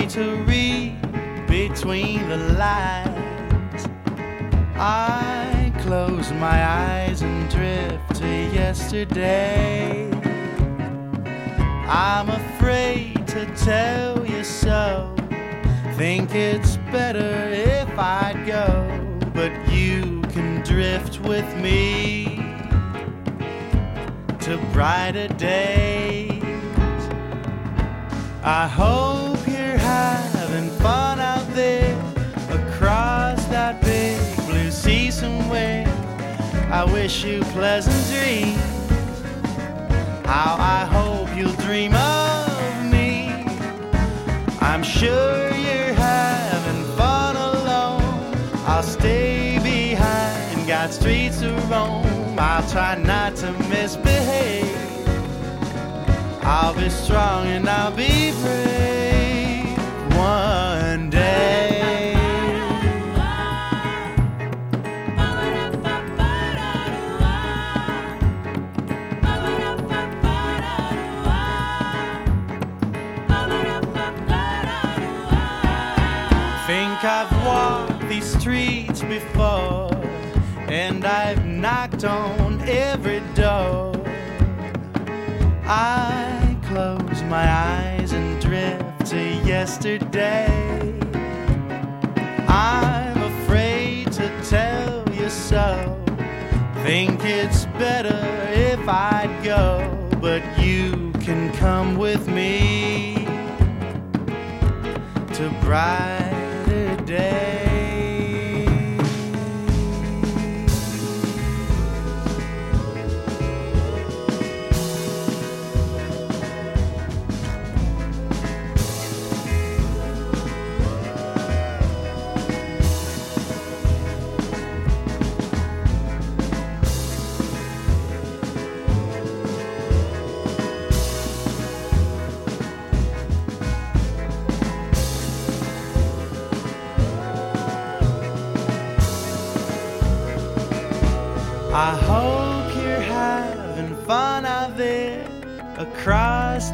to read between the lines. I close my eyes and drift to yesterday. I'm afraid to tell you so. Think it's better if I'd go, but you can drift with me to brighter days. I hope having fun out there across that big blue sea somewhere. I wish you pleasant dreams. How I hope you'll dream of me. I'm sure you're having fun alone. I'll stay behind, got streets to roam. I'll try not to misbehave. I'll be strong and I'll be brave I've walked these streets before, and I've knocked on every door. I close my eyes and drift to yesterday. I'm afraid to tell you so. Think it's better if I'd go, but you can come with me to brighter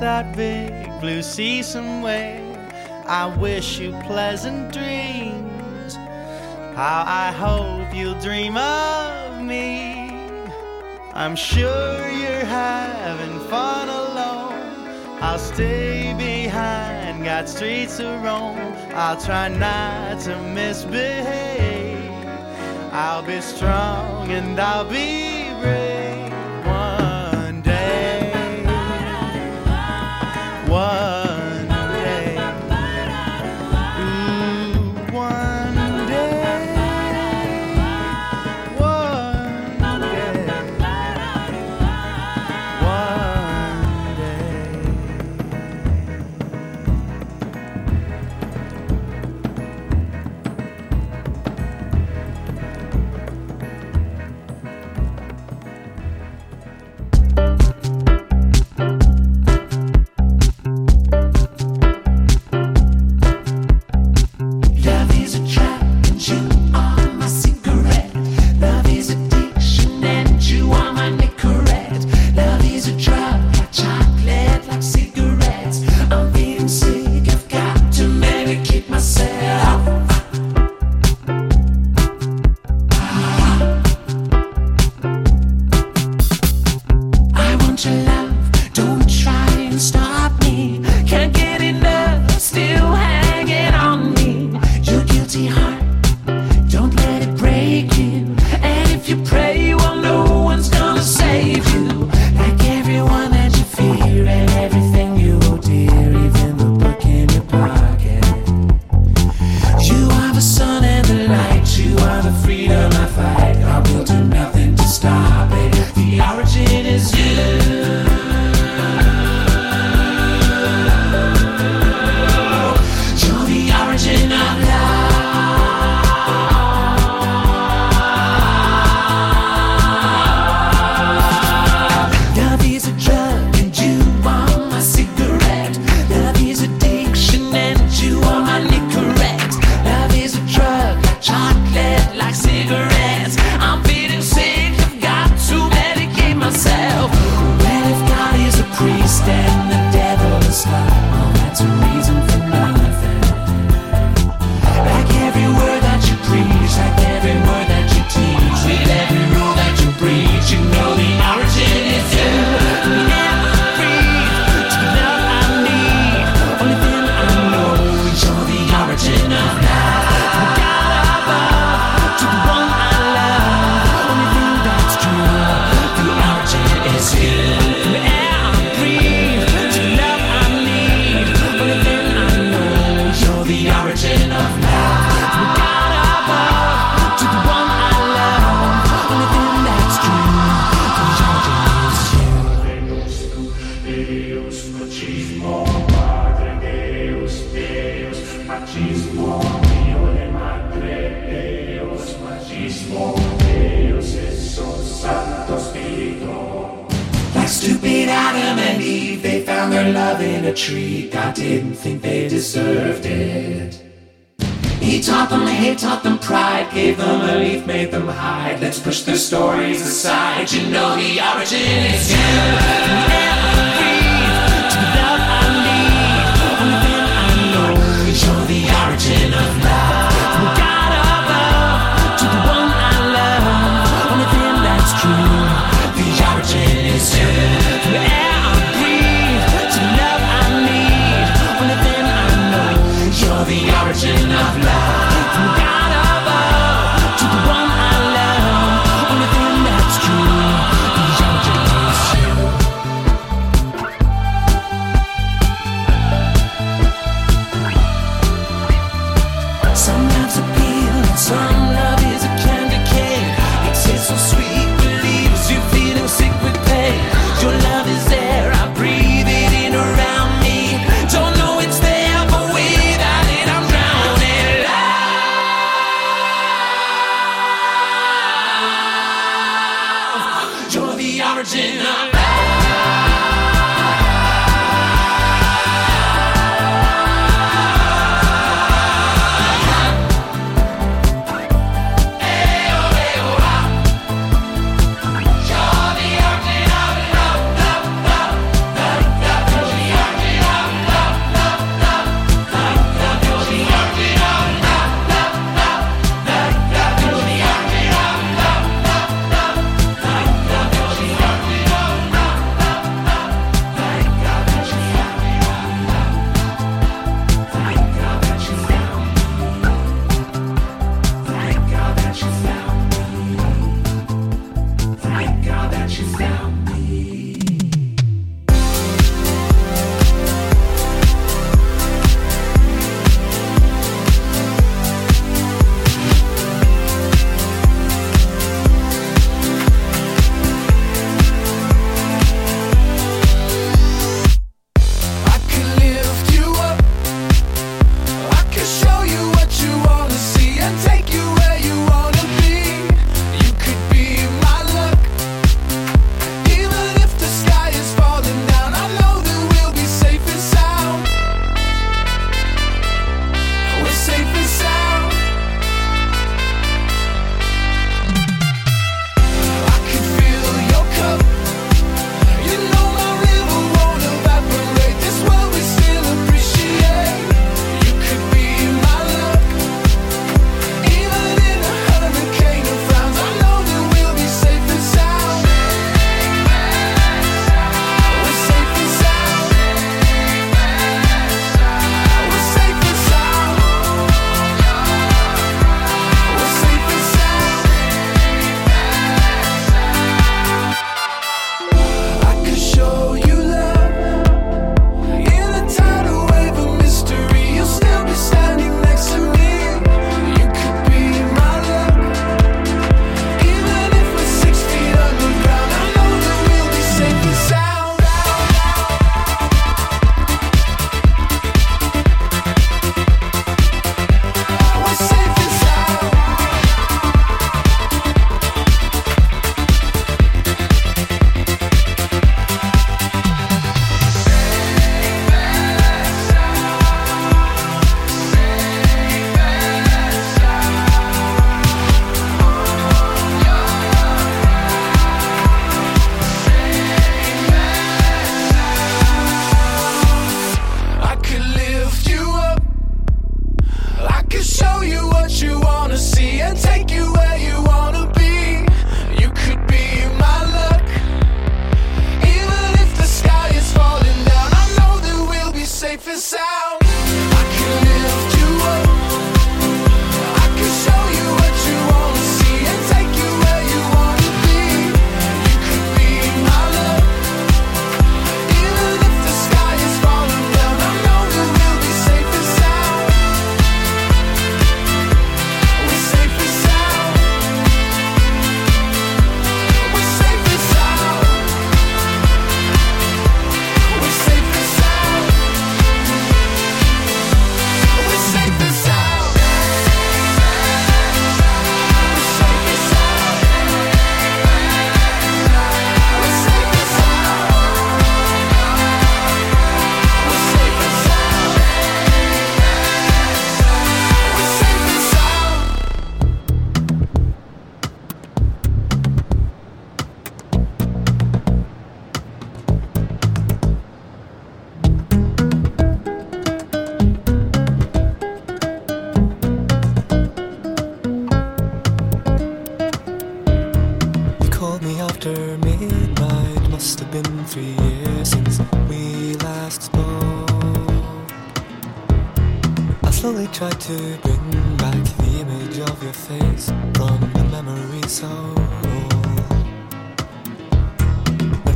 that big blue sea somewhere. I wish you pleasant dreams. How I hope you'll dream of me. I'm sure you're having fun alone. I'll stay behind, got streets to roam. I'll try not to misbehave. I'll be strong and I'll be brave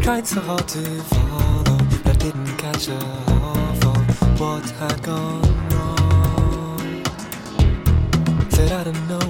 tried so hard to follow, but didn't catch a half of what had gone wrong. Said I don't know.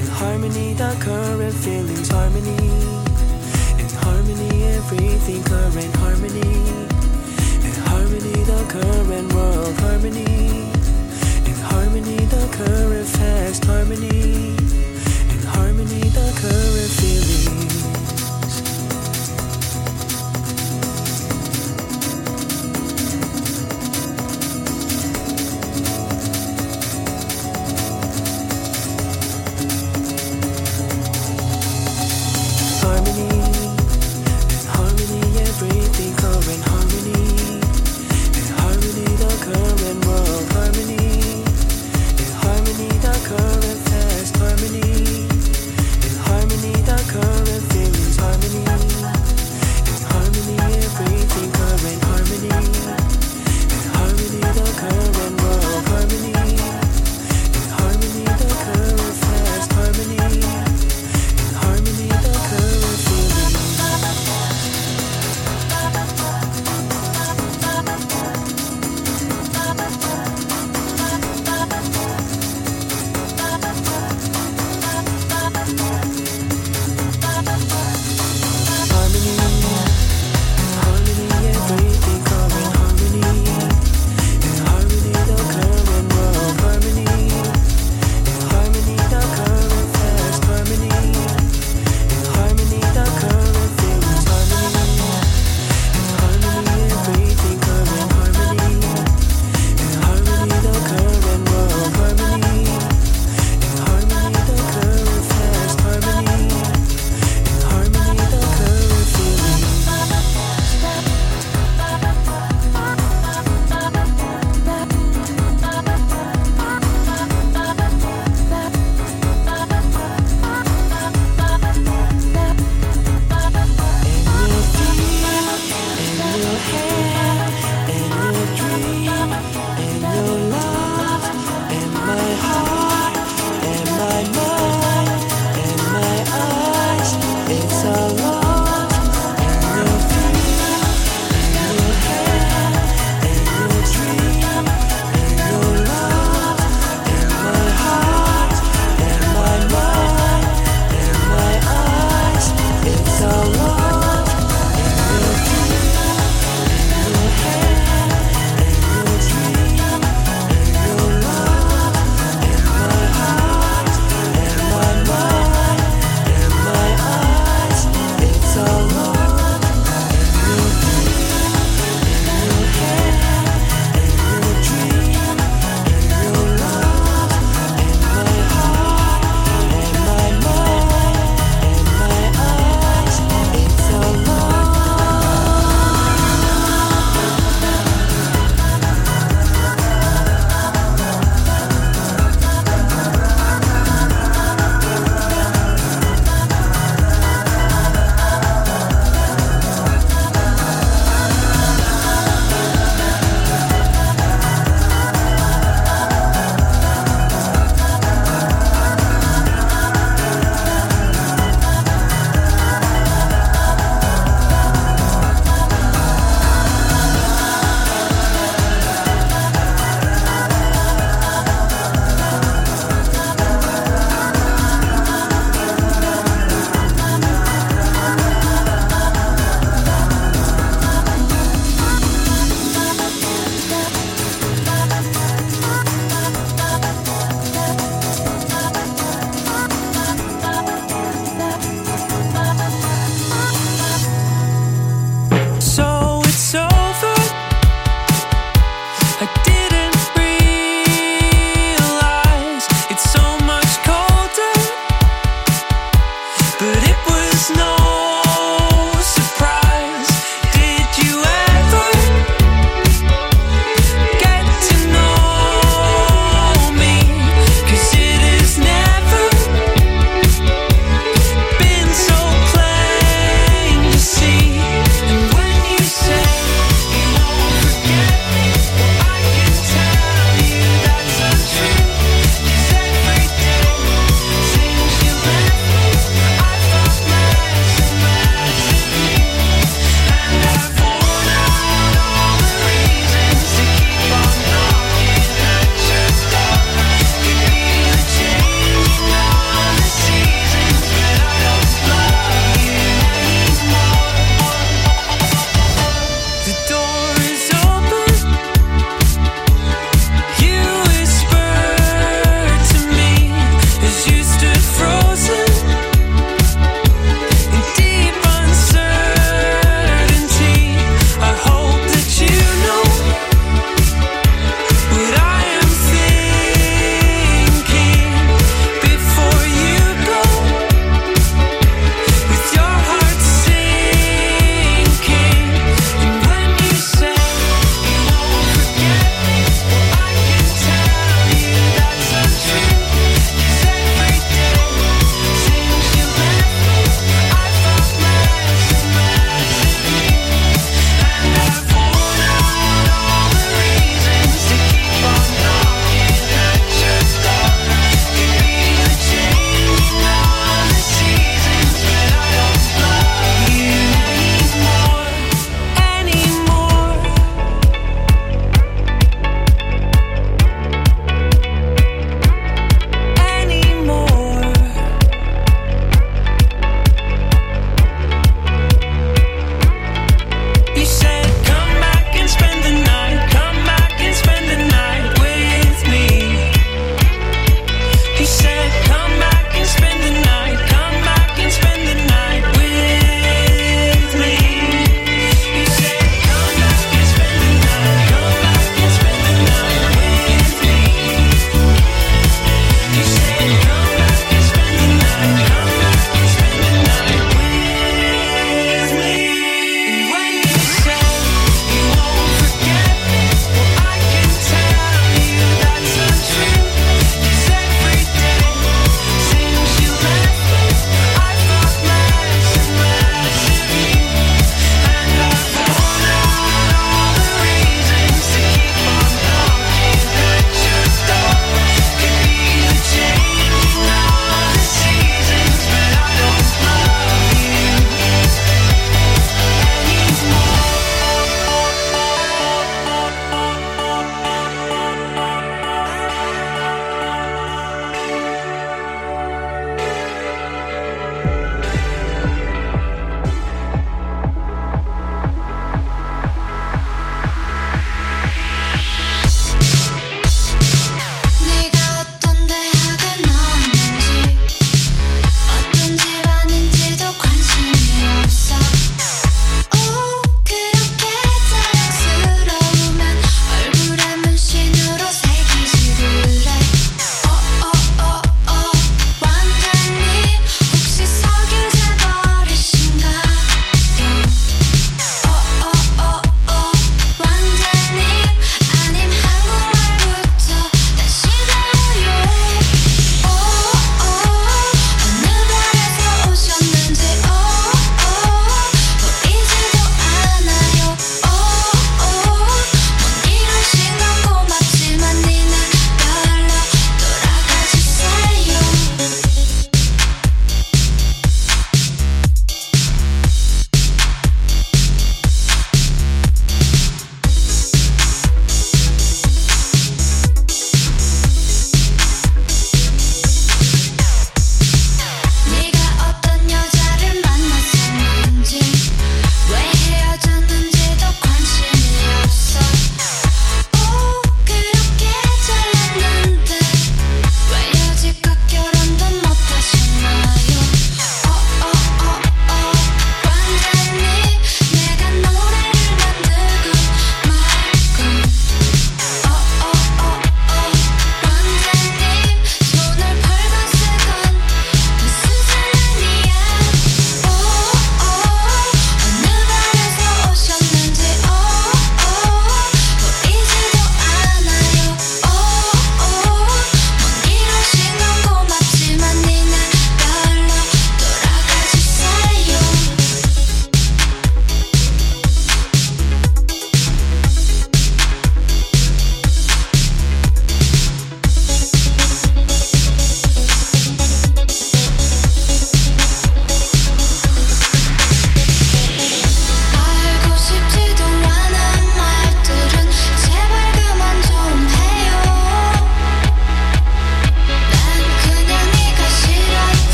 In harmony, the current feelings, harmony. In harmony, everything current, harmony. In harmony, the current world, harmony. In harmony, the current fast, harmony. In harmony, the current feelings.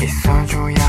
也算主要。